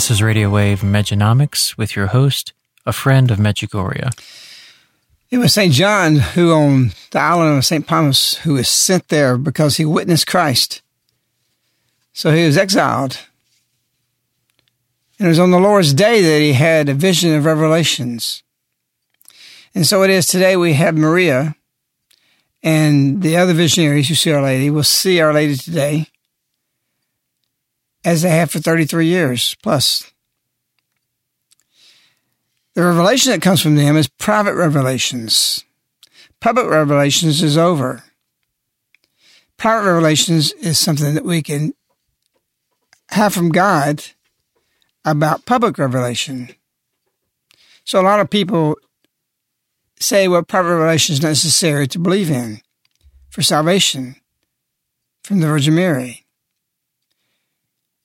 This is Radio Wave Mejanomics with your host, a friend of Medjugorje. It was St. John who, on the island of St. Thomas, who was sent there because he witnessed Christ. So he was exiled. And it was on the Lord's day that he had a vision of revelations. And so it is today we have Maria and the other visionaries who see Our Lady. We'll see Our Lady today as they have for 33 years plus. The revelation that comes from them is private revelations. Public revelations is over. Private revelations is something that we can have from God about public revelation. So a lot of people say, well, private revelation is necessary to believe in for salvation from the Virgin Mary.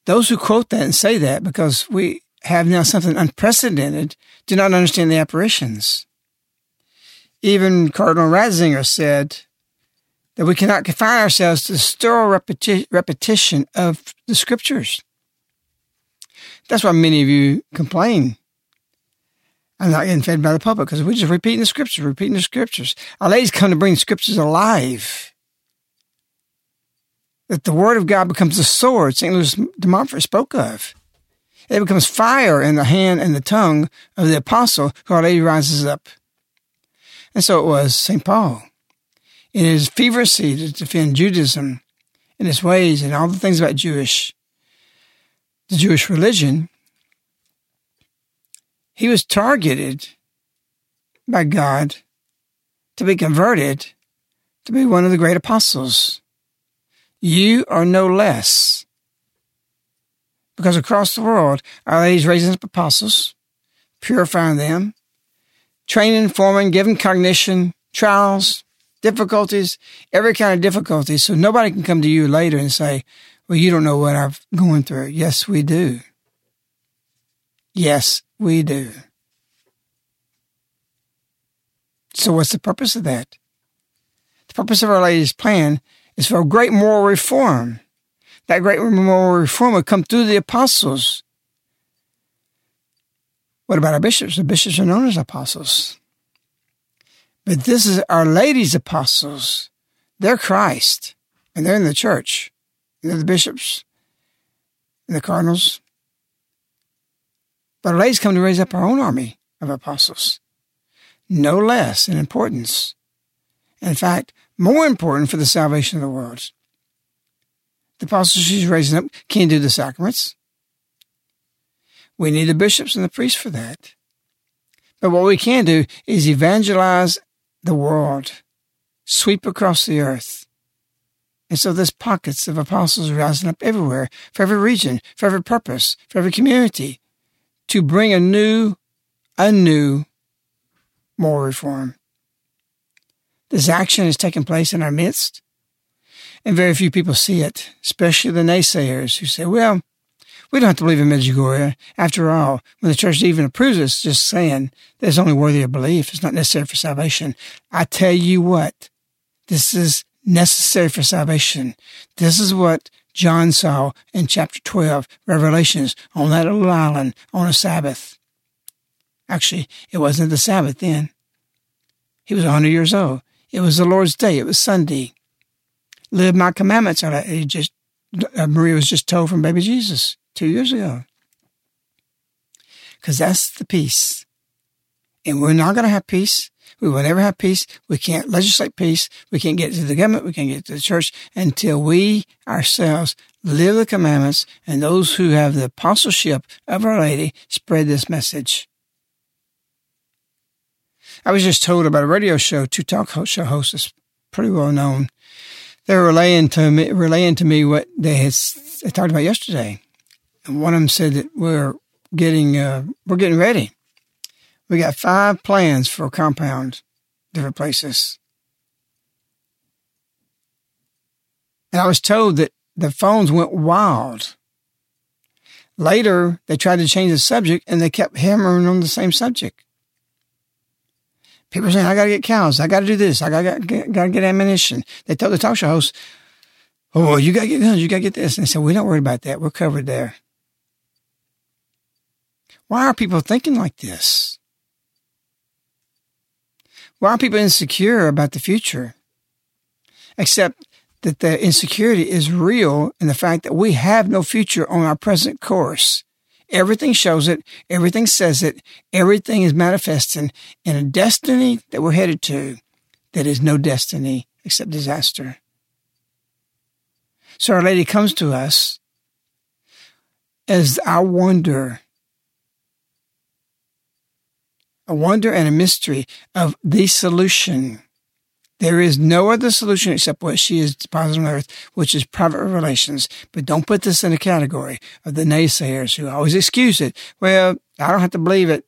Those who quote that and say that because we have now something unprecedented do not understand the apparitions. Even Cardinal Ratzinger said that we cannot confine ourselves to the sterile repeti- repetition of the scriptures. That's why many of you complain. I'm not getting fed by the public because we're just repeating the scriptures, repeating the scriptures. Our Lady's come to bring the scriptures alive that the word of God becomes the sword St. Louis de Montfort spoke of. It becomes fire in the hand and the tongue of the apostle who Our Lady rises up. And so it was St. Paul. In his feverously to defend Judaism and its ways and all the things about Jewish, the Jewish religion, he was targeted by God to be converted to be one of the great apostles. You are no less. Because across the world, Our Lady's raising up apostles, purifying them, training, forming, giving cognition, trials, difficulties, every kind of difficulty. So nobody can come to you later and say, well, you don't know what I'm going through. Yes, we do. Yes, we do. So what's the purpose of that? The purpose of Our Lady's plan is for great moral reform. That great moral reform would come through the apostles. What about our bishops? The bishops are known as apostles. But this is Our Lady's apostles. They're Christ, and they're in the church. And they're the bishops and the cardinals. But Our Lady's come to raise up our own army of apostles, no less in importance. In fact, more important for the salvation of the world. The apostles she's raising up can't do the sacraments. We need the bishops and the priests for that. But what we can do is evangelize the world, sweep across the earth. And so there's pockets of apostles rising up everywhere, for every region, for every purpose, for every community, to bring a new, a new moral reform. This action is taking place in our midst, and very few people see it, especially the naysayers who say, well, we don't have to believe in Medjugorje. After all, when the church even approves us, just saying that it's only worthy of belief. It's not necessary for salvation. I tell you what, this is necessary for salvation. This is what John saw in chapter 12, Revelations, on that little island on a Sabbath. Actually, it wasn't the Sabbath then. He was a 100 years old. It was the Lord's day. It was Sunday. Live my commandments. He just, uh, Maria was just told from baby Jesus two years ago. Because that's the peace. And we're not going to have peace. We will never have peace. We can't legislate peace. We can't get to the government. We can't get to the church until we ourselves live the commandments and those who have the apostleship of Our Lady spread this message. I was just told about a radio show, two talk show hosts, pretty well known. They were relaying to me, relaying to me what they had they talked about yesterday. And one of them said that we're getting, uh, we're getting ready. We got five plans for a compound, different places. And I was told that the phones went wild. Later, they tried to change the subject and they kept hammering on the same subject. People are saying, I got to get cows. I got to do this. I got to get, got to get ammunition. They told the talk show host, Oh, you got to get guns. You got to get this. And they said, We're not worried about that. We're covered there. Why are people thinking like this? Why are people insecure about the future? Except that the insecurity is real in the fact that we have no future on our present course. Everything shows it. Everything says it. Everything is manifesting in a destiny that we're headed to that is no destiny except disaster. So Our Lady comes to us as our wonder a wonder and a mystery of the solution. There is no other solution except what she is deposited on earth, which is private relations. But don't put this in a category of the naysayers who always excuse it. Well, I don't have to believe it.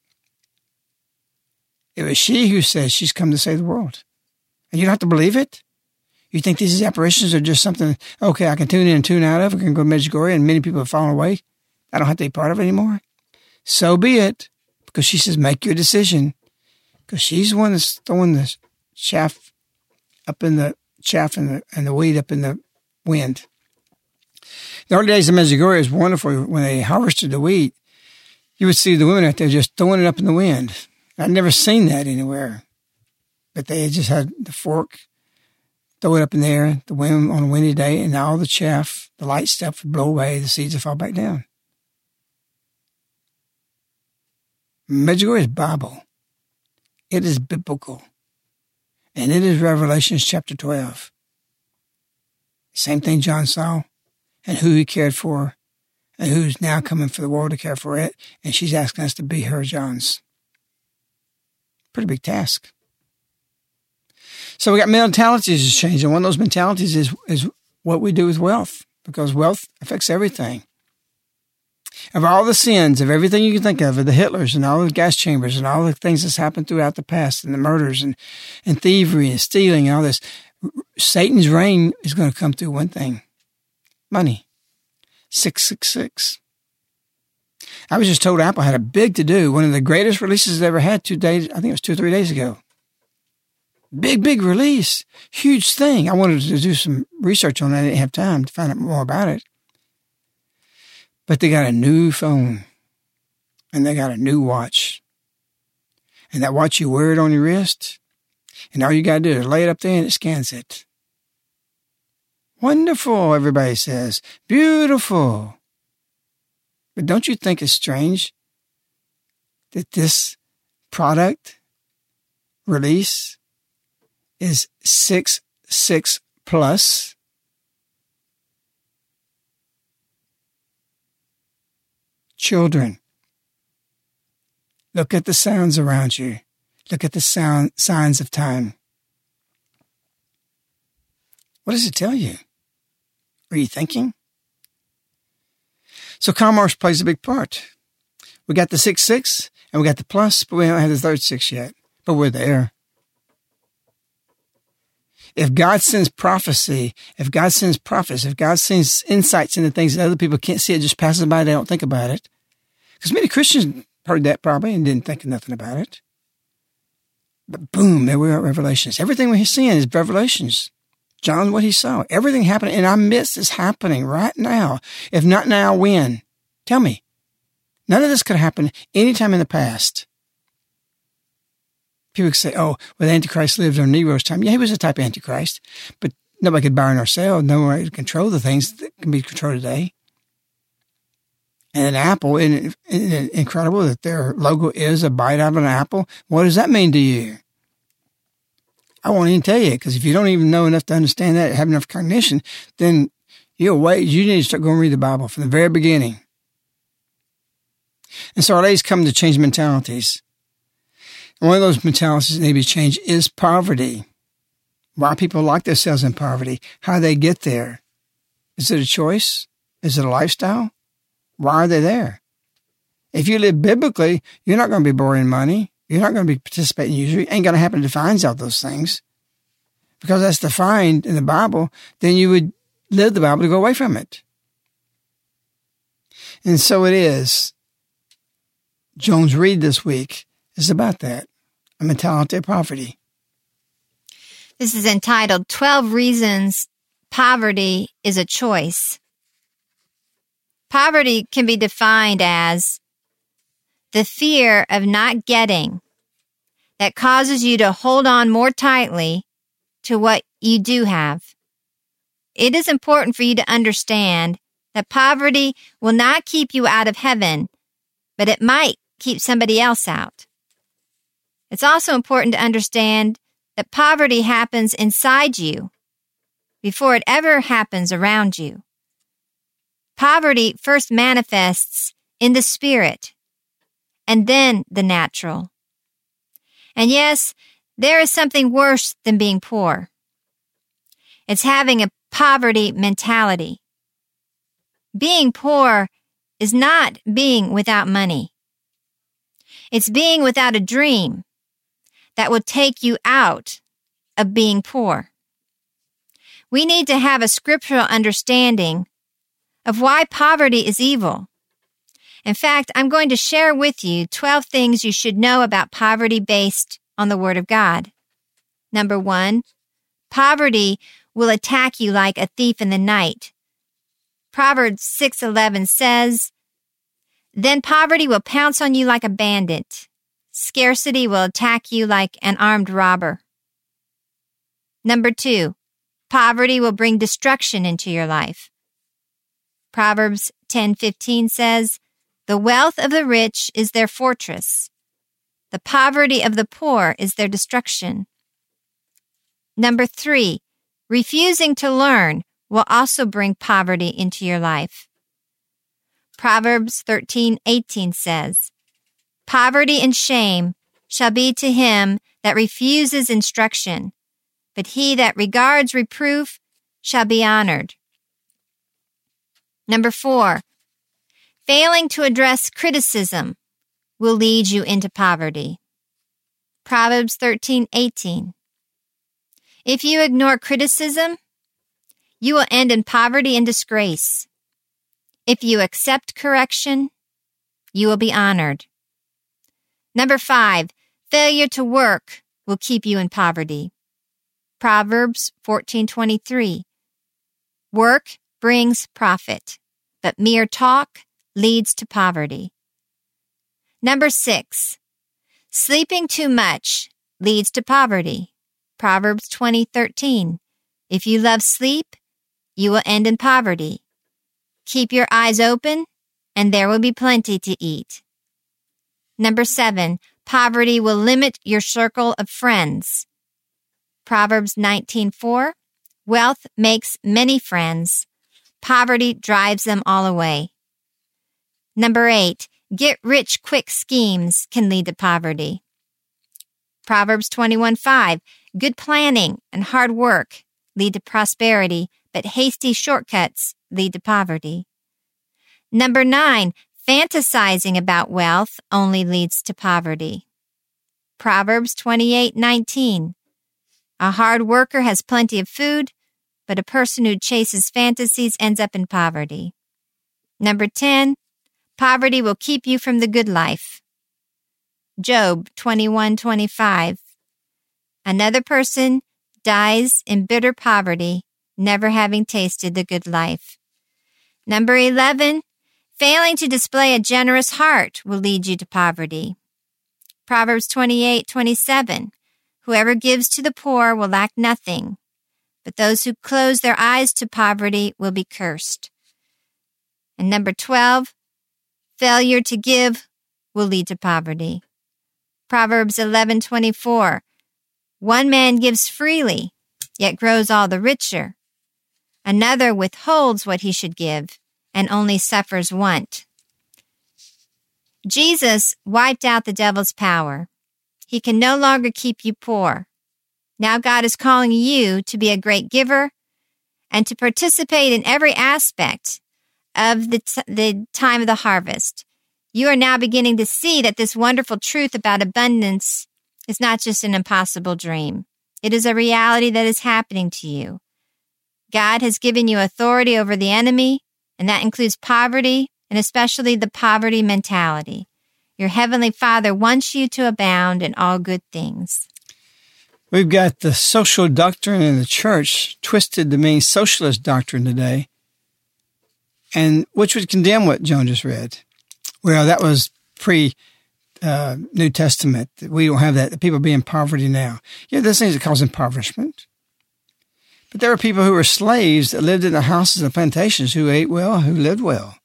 It was she who says she's come to save the world. And you don't have to believe it? You think these apparitions are just something, okay, I can tune in and tune out of, I can go to Medjugorje and many people have fallen away. I don't have to be part of it anymore. So be it because she says, make your decision. Because she's the one that's throwing the chaff up in the chaff and the, and the weed up in the wind. The early days of Medjugorje is wonderful. When they harvested the wheat, you would see the women out there just throwing it up in the wind. I'd never seen that anywhere. But they just had the fork, throw it up in the air, the wind on a windy day, and all the chaff, the light stuff would blow away, the seeds would fall back down. Medjugorje is Bible. It is biblical. And it is Revelations chapter 12. Same thing John saw and who he cared for and who's now coming for the world to care for it. And she's asking us to be her Johns. Pretty big task. So we got mentalities changing. One of those mentalities is, is what we do with wealth because wealth affects everything of all the sins of everything you can think of, of the Hitlers and all the gas chambers and all the things that's happened throughout the past and the murders and, and thievery and stealing and all this, Satan's reign is going to come through one thing money. 666. I was just told Apple had a big to do, one of the greatest releases they ever had two days, I think it was two or three days ago. Big, big release. Huge thing. I wanted to do some research on it. I didn't have time to find out more about it. But they got a new phone and they got a new watch. And that watch you wear it on your wrist. And all you got to do is lay it up there and it scans it. Wonderful, everybody says. Beautiful. But don't you think it's strange that this product release is 6 6 plus? Children, look at the sounds around you. Look at the sound, signs of time. What does it tell you? Are you thinking? So commerce plays a big part. We got the six six and we got the plus, but we don't have the third six yet. But we're there. If God sends prophecy, if God sends prophets, if God sends insights into things that other people can't see, it just passes by, they don't think about it. Because many Christians heard that probably and didn't think nothing about it. But boom, there we are at Revelations. Everything we're seeing is Revelations. John, what he saw. Everything happening in our midst is happening right now. If not now, when? Tell me. None of this could happen anytime in the past. People say, oh, well, Antichrist lived on Nero's time. Yeah, he was a type of Antichrist, but nobody could buy or sell. No way to control the things that can be controlled today. And an apple, isn't it incredible that their logo is a bite out of an apple? What does that mean to you? I won't even tell you because if you don't even know enough to understand that, have enough cognition, then you'll wait. You need to start going read the Bible from the very beginning. And so Our Lady's come to change mentalities. One of those mentalities that need to be changed is poverty. Why people lock themselves in poverty, how they get there. Is it a choice? Is it a lifestyle? Why are they there? If you live biblically, you're not going to be borrowing money. You're not going to be participating in usury. Ain't going to happen to find out those things. Because that's defined in the Bible, then you would live the Bible to go away from it. And so it is. Joan's Read this week is about that a mentality of poverty. This is entitled 12 Reasons Poverty is a Choice. Poverty can be defined as the fear of not getting that causes you to hold on more tightly to what you do have. It is important for you to understand that poverty will not keep you out of heaven, but it might keep somebody else out. It's also important to understand that poverty happens inside you before it ever happens around you. Poverty first manifests in the spirit and then the natural. And yes, there is something worse than being poor. It's having a poverty mentality. Being poor is not being without money. It's being without a dream that will take you out of being poor. We need to have a scriptural understanding of why poverty is evil in fact, I'm going to share with you 12 things you should know about poverty based on the Word of God. Number one, poverty will attack you like a thief in the night. Proverbs 6:11 says, "Then poverty will pounce on you like a bandit. Scarcity will attack you like an armed robber." Number 2, poverty will bring destruction into your life. Proverbs 10:15 says, the wealth of the rich is their fortress. The poverty of the poor is their destruction. Number three, refusing to learn will also bring poverty into your life. Proverbs 13:18 says, Poverty and shame shall be to him that refuses instruction, but he that regards reproof shall be honored. Number 4, Failing to address criticism will lead you into poverty. Proverbs 13:18. If you ignore criticism, you will end in poverty and disgrace. If you accept correction, you will be honored. Number 5, failure to work will keep you in poverty. Proverbs 14:23. Work brings profit, but mere talk leads to poverty. Number 6. Sleeping too much leads to poverty. Proverbs 20:13. If you love sleep, you will end in poverty. Keep your eyes open, and there will be plenty to eat. Number 7. Poverty will limit your circle of friends. Proverbs 19:4. Wealth makes many friends. Poverty drives them all away. Number 8. Get rich quick schemes can lead to poverty. Proverbs 21:5. Good planning and hard work lead to prosperity, but hasty shortcuts lead to poverty. Number 9. Fantasizing about wealth only leads to poverty. Proverbs 28:19. A hard worker has plenty of food, but a person who chases fantasies ends up in poverty. Number 10. Poverty will keep you from the good life. Job 21:25. Another person dies in bitter poverty, never having tasted the good life. Number 11. Failing to display a generous heart will lead you to poverty. Proverbs 28:27. Whoever gives to the poor will lack nothing, but those who close their eyes to poverty will be cursed. And number 12. Failure to give will lead to poverty. Proverbs 11:24 One man gives freely, yet grows all the richer. Another withholds what he should give and only suffers want. Jesus wiped out the devil's power. He can no longer keep you poor. Now God is calling you to be a great giver and to participate in every aspect of the, t- the time of the harvest. You are now beginning to see that this wonderful truth about abundance is not just an impossible dream. It is a reality that is happening to you. God has given you authority over the enemy, and that includes poverty and especially the poverty mentality. Your heavenly Father wants you to abound in all good things. We've got the social doctrine in the church twisted to mean socialist doctrine today, and which would condemn what Joan just read. Well, that was pre uh, New Testament. We don't have that. The people be in poverty now. Yeah, those things that cause impoverishment. But there were people who were slaves that lived in the houses and plantations who ate well, who lived well.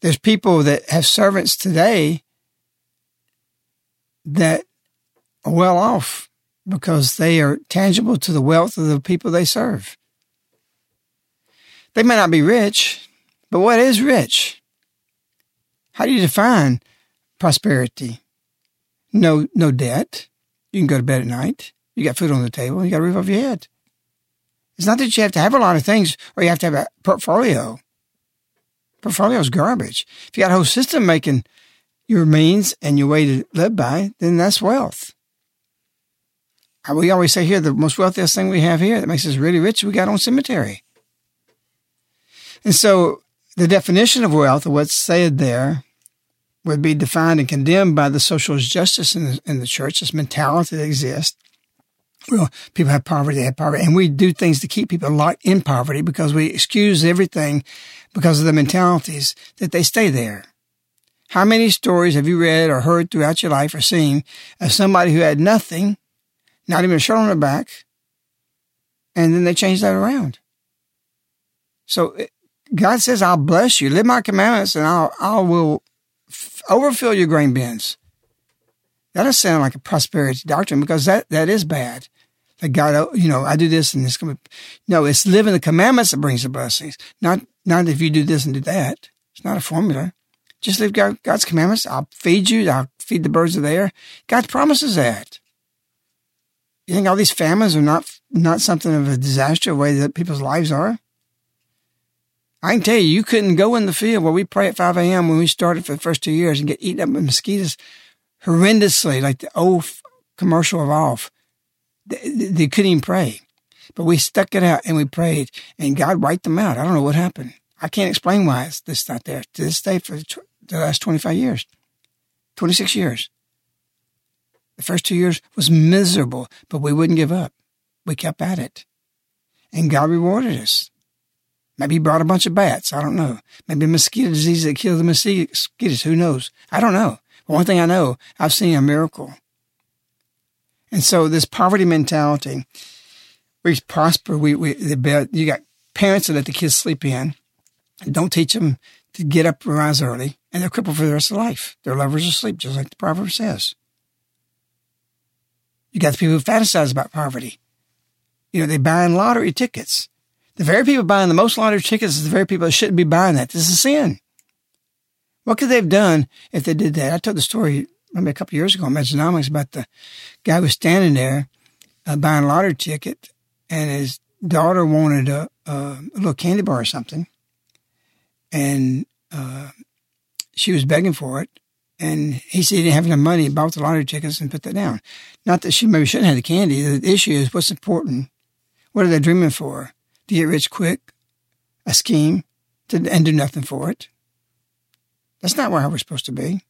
There's people that have servants today that are well off because they are tangible to the wealth of the people they serve. They may not be rich, but what is rich? How do you define prosperity? No, no debt. You can go to bed at night. You got food on the table. You got a roof over your head. It's not that you have to have a lot of things or you have to have a portfolio. Portfolio is garbage. If you got a whole system making your means and your way to live by, then that's wealth. Uh, we always say here the most wealthiest thing we have here that makes us really rich, we got on cemetery. And so the definition of wealth, or what's said there, would be defined and condemned by the socialist justice in the, in the church, this mentality that exists. Well, people have poverty, they have poverty, and we do things to keep people locked in poverty because we excuse everything because of the mentalities that they stay there. How many stories have you read or heard throughout your life or seen of somebody who had nothing, not even a shirt on their back, and then they changed that around? So eh, God says, I'll bless you, live my commandments, and I'll, I will overfill your grain bins. That doesn't sound like a prosperity doctrine because that, that is bad. That God, you know, I do this and it's this. Coming No, it's living the commandments that brings the blessings. Not, not if you do this and do that. It's not a formula. Just live God, God's commandments. I'll feed you. I'll feed the birds of the air. God promises that. You think all these famines are not, not something of a disaster the way that people's lives are? I can tell you, you couldn't go in the field where we pray at 5 a.m. when we started for the first two years and get eaten up by mosquitoes horrendously, like the old commercial of Alf. They, they couldn't even pray. But we stuck it out and we prayed, and God wiped them out. I don't know what happened. I can't explain why it's this not there to this day for the last 25 years, 26 years. The first two years was miserable, but we wouldn't give up. We kept at it. And God rewarded us. Maybe he brought a bunch of bats. I don't know. Maybe mosquito disease that killed the mosquitoes. Who knows? I don't know. But one thing I know, I've seen a miracle. And so this poverty mentality, we prosper. We, we, the, you got parents that let the kids sleep in. Don't teach them to get up and rise early, and they're crippled for the rest of life. Their lovers are asleep, just like the proverb says. You got the people who fantasize about poverty. You know, they buying lottery tickets. The very people buying the most lottery tickets is the very people that shouldn't be buying that. This is sin. What could they have done if they did that? I told the story maybe a couple years ago on Mejanomics about the guy was standing there uh, buying a lottery ticket, and his daughter wanted a, a little candy bar or something, and uh, she was begging for it. And he said he didn't have enough money, he bought the lottery tickets and put that down. Not that she maybe shouldn't have the candy. The issue is what's important. What are they dreaming for? To get rich quick? A scheme? To, and do nothing for it? That's not where we're supposed to be.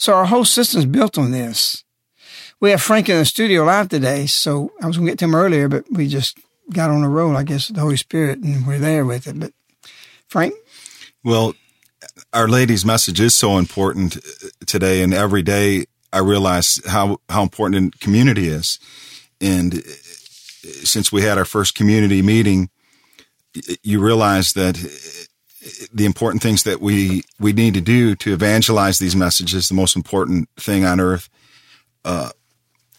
So our whole system is built on this. We have Frank in the studio live today, so I was going to get to him earlier, but we just got on a roll, I guess, the Holy Spirit, and we're there with it. But Frank? Well, Our Lady's message is so important uh, today, and every day I realize how, how important community is. And uh, since we had our first community meeting, you realize that uh, the important things that we we need to do to evangelize these messages, the most important thing on earth. Uh,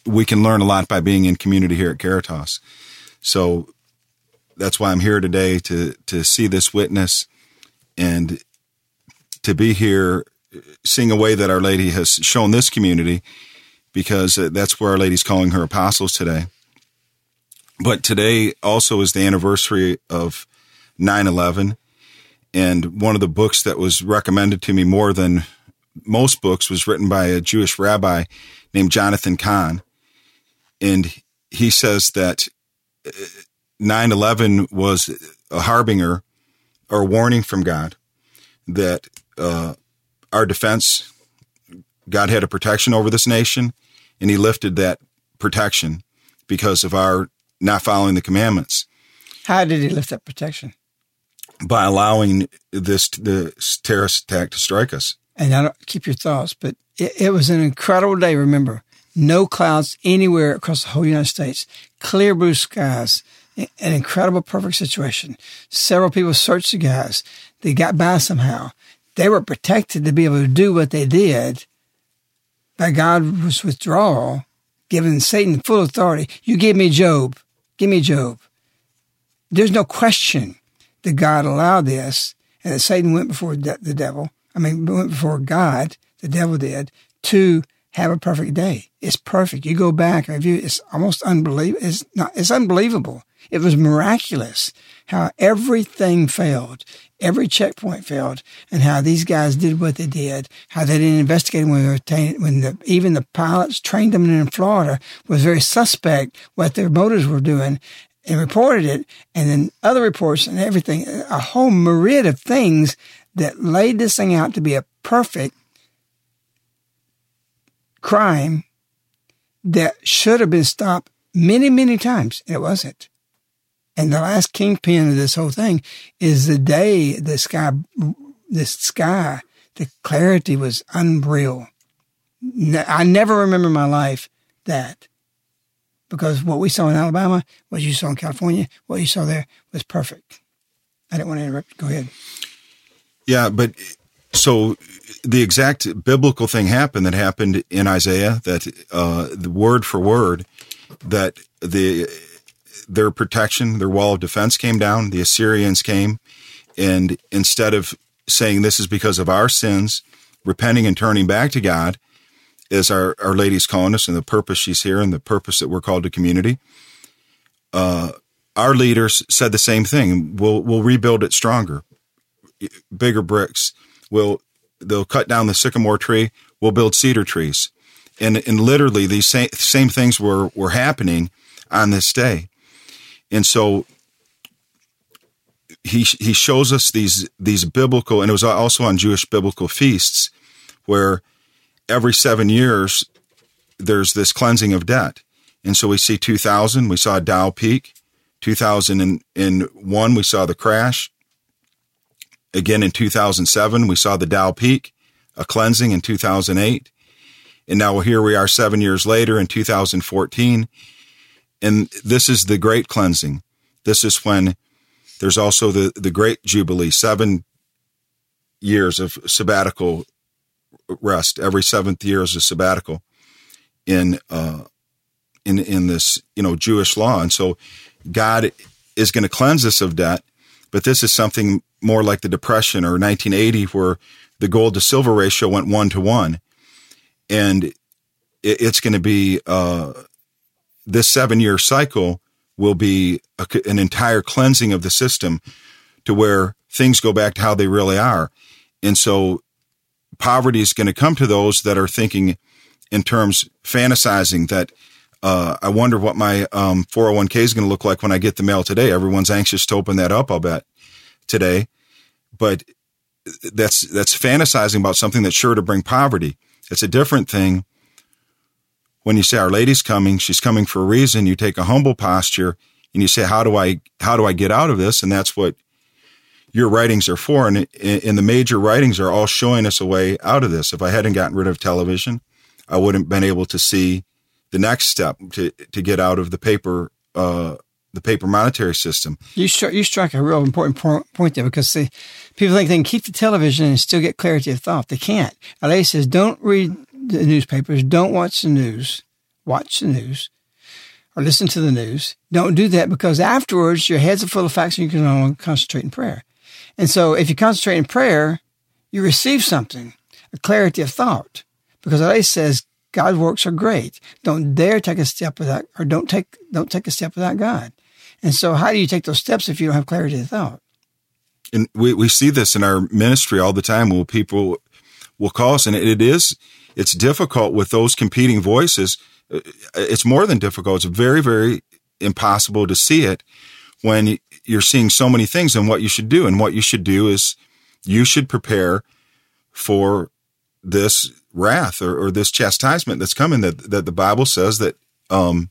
we can learn a lot by being in community here at Caritas. So that's why I'm here today to to see this witness and to be here, seeing a way that Our Lady has shown this community, because that's where Our Lady's calling her apostles today. But today also is the anniversary of 9 11 and one of the books that was recommended to me more than most books was written by a Jewish rabbi named Jonathan Cahn. And he says that uh, 9 11 was a harbinger or a warning from God that uh, our defense, God had a protection over this nation, and he lifted that protection because of our not following the commandments. How did he lift that protection? By allowing this the terrorist attack to strike us. And I don't keep your thoughts, but it, it was an incredible day. Remember, no clouds anywhere across the whole United States, clear blue skies, an incredible, perfect situation. Several people searched the guys. They got by somehow. They were protected to be able to do what they did by God's withdrawal, giving Satan full authority. You give me Job. Give me Job. There's no question that God allowed this and that Satan went before de- the devil. I mean, went before God, the devil did, to have a perfect day. It's perfect. You go back and review. It's almost unbelievable. It's not. It's unbelievable. It was miraculous how everything failed, every checkpoint failed, and how these guys did what they did. How they didn't investigate when they were when the, even the pilots trained them in Florida was very suspect what their motors were doing, and reported it, and then other reports and everything, a whole myriad of things that laid this thing out to be a perfect crime that should have been stopped many, many times, it wasn't. And the last kingpin of this whole thing is the day the sky, the sky, the clarity was unreal. I never remember my life that because what we saw in Alabama, what you saw in California, what you saw there was perfect. I didn't want to interrupt. Go ahead. Yeah, but so the exact biblical thing happened that happened in Isaiah that uh, the word for word that the their protection, their wall of defense came down. The Assyrians came, and instead of saying this is because of our sins, repenting and turning back to God, is our, our lady's calling us and the purpose she's here and the purpose that we're called to community. Uh, our leaders said the same thing. We'll, we'll rebuild it stronger, bigger bricks. We'll, they'll cut down the sycamore tree. We'll build cedar trees. And, and literally these same, same things were, were happening on this day. And so he, he shows us these, these biblical, and it was also on Jewish biblical feasts where every seven years, there's this cleansing of debt. And so we see 2000, we saw a Dow peak. 2001, we saw the crash. Again in 2007, we saw the Dow peak, a cleansing in 2008. And now here we are seven years later in 2014. And this is the great cleansing. This is when there's also the, the great Jubilee, seven years of sabbatical rest. Every seventh year is a sabbatical in, uh, in, in this, you know, Jewish law. And so God is going to cleanse us of debt, but this is something more like the Depression or 1980 where the gold to silver ratio went one to one. And it's going to be, uh, this seven year cycle will be a, an entire cleansing of the system to where things go back to how they really are. And so poverty is going to come to those that are thinking in terms fantasizing that uh, I wonder what my um, 401k is going to look like when I get the mail today. Everyone's anxious to open that up, I'll bet today. But that's that's fantasizing about something that's sure to bring poverty. It's a different thing when you say Our Lady's coming. She's coming for a reason. You take a humble posture and you say, "How do I how do I get out of this?" And that's what your writings are for. And, and the major writings are all showing us a way out of this. If I hadn't gotten rid of television, I wouldn't have been able to see the next step to to get out of the paper uh, the paper monetary system. You you strike a real important point there because see, people think they can keep the television and still get clarity of thought. They can't. LA says don't read the newspapers, don't watch the news, watch the news, or listen to the news. Don't do that because afterwards your heads are full of facts and you can only concentrate in prayer. And so if you concentrate in prayer, you receive something, a clarity of thought. Because LA says God's works are great. Don't dare take a step without, or don't take, don't take a step without God. And so how do you take those steps if you don't have clarity of thought? And we, we see this in our ministry all the time where people will call us and it is, it's difficult with those competing voices. Uh, it's more than difficult. It's very, very impossible to see it when you're seeing so many things and what you should do. And what you should do is you should prepare for this wrath or, or this chastisement that's coming that, that the Bible says that, um,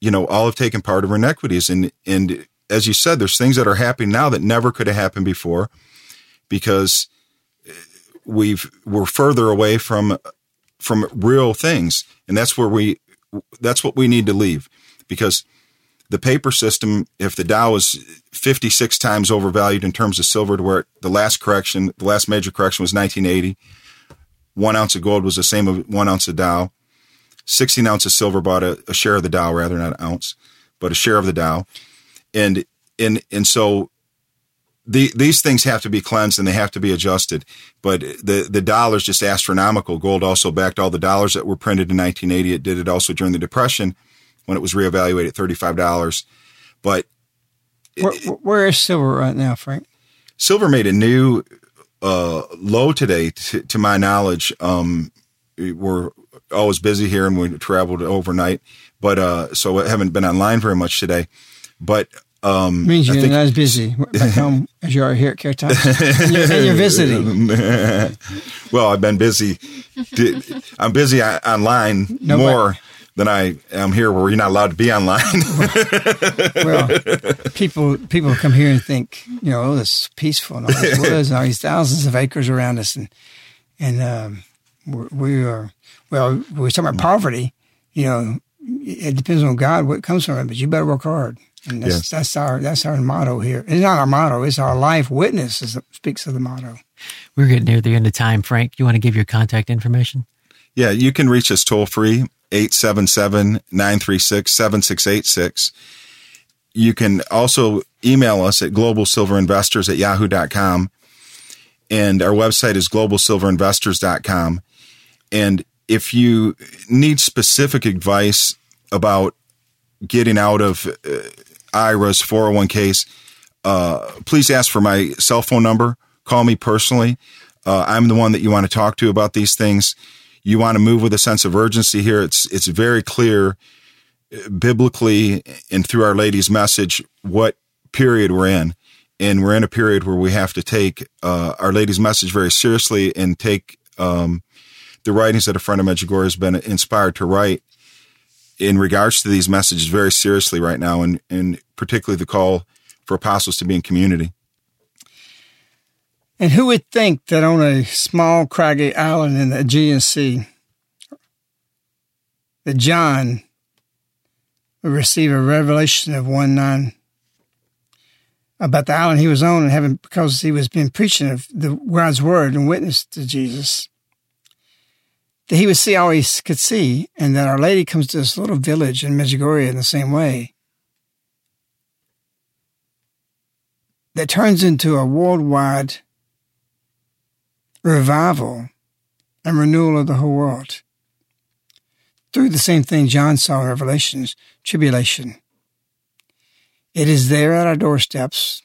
you know, all have taken part of our iniquities. And, and as you said, there's things that are happening now that never could have happened before because we've, we're further away from, from real things. And that's where we, that's what we need to leave because the paper system, if the Dow is 56 times overvalued in terms of silver to where the last correction, the last major correction was 1980, one ounce of gold was the same as one ounce of Dow. 16 ounces of silver bought a, a, share of the Dow, rather not an ounce, but a share of the Dow. And, and, and so the, these things have to be cleansed and they have to be adjusted. But the, the dollar is just astronomical. Gold also backed all the dollars that were printed in 1980. It did it also during the Depression when it was reevaluated at $35. But where, where is silver right now, Frank? Silver made a new uh, low today, to, to my knowledge. Um, we're always busy here and we traveled overnight, but uh, so I haven't been online very much today. But um, means you're think, not as busy back home as you are here at Caritas, and you're, and you're visiting. well, I've been busy. I'm busy online Nobody, more than I am here where you're not allowed to be online. well, people people come here and think, you know, oh, this is peaceful and all these woods and all these thousands of acres around us, and and um, we're, we are well, we're talking about poverty. You know, it depends on God what comes from it, but you better work hard. And that's, yes. that's our that's our motto here. It's not our motto; it's our life witness as speaks of the motto. We're getting near the end of time, Frank. You want to give your contact information? Yeah, you can reach us toll free 877-936-7686. You can also email us at globalsilverinvestors at yahoo.com. And our website is globalsilverinvestors.com. And if you need specific advice about getting out of uh, IRAs, 401ks, uh, please ask for my cell phone number. Call me personally. Uh, I'm the one that you want to talk to about these things you want to move with a sense of urgency here. It's it's very clear biblically and through Our Lady's message what period we're in, and we're in a period where we have to take uh, Our Lady's message very seriously and take um, the writings that a friend of Medjugorje has been inspired to write in regards to these messages very seriously right now, and, and particularly the call for apostles to be in community. And who would think that on a small, craggy island in the Aegean Sea, that John would receive a revelation of 1 9 about the island he was on and having, because he was been preaching of the God's word and witness to Jesus, that he would see all he could see, and that Our Lady comes to this little village in Medjugorje in the same way. That turns into a worldwide revival and renewal of the whole world through the same thing John saw in Revelations tribulation. It is there at our doorsteps,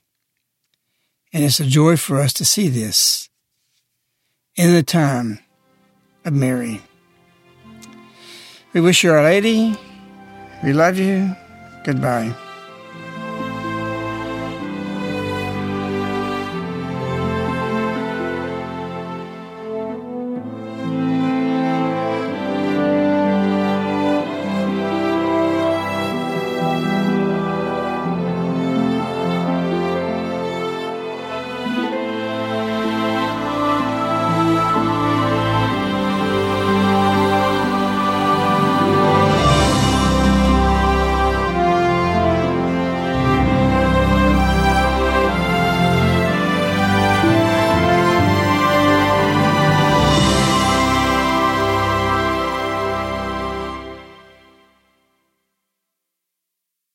and it's a joy for us to see this in the time of Mary. We wish you Our Lady. We love you. Goodbye.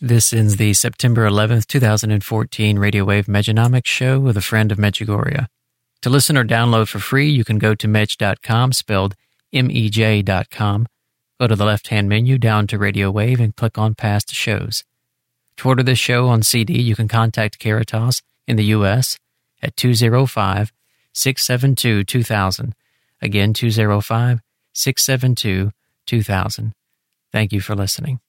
This ends the September 11th, 2014 Radio Wave Mejanomics show with a friend of Medjugorje. To listen or download for free, you can go to mej.com, spelled M-E-J.com. Go to the left-hand menu down to Radio Wave and click on past shows. To order this show on CD, you can contact Caritas in the U.S. at 205-672-2000. Again, 205-672-2000. Thank you for listening.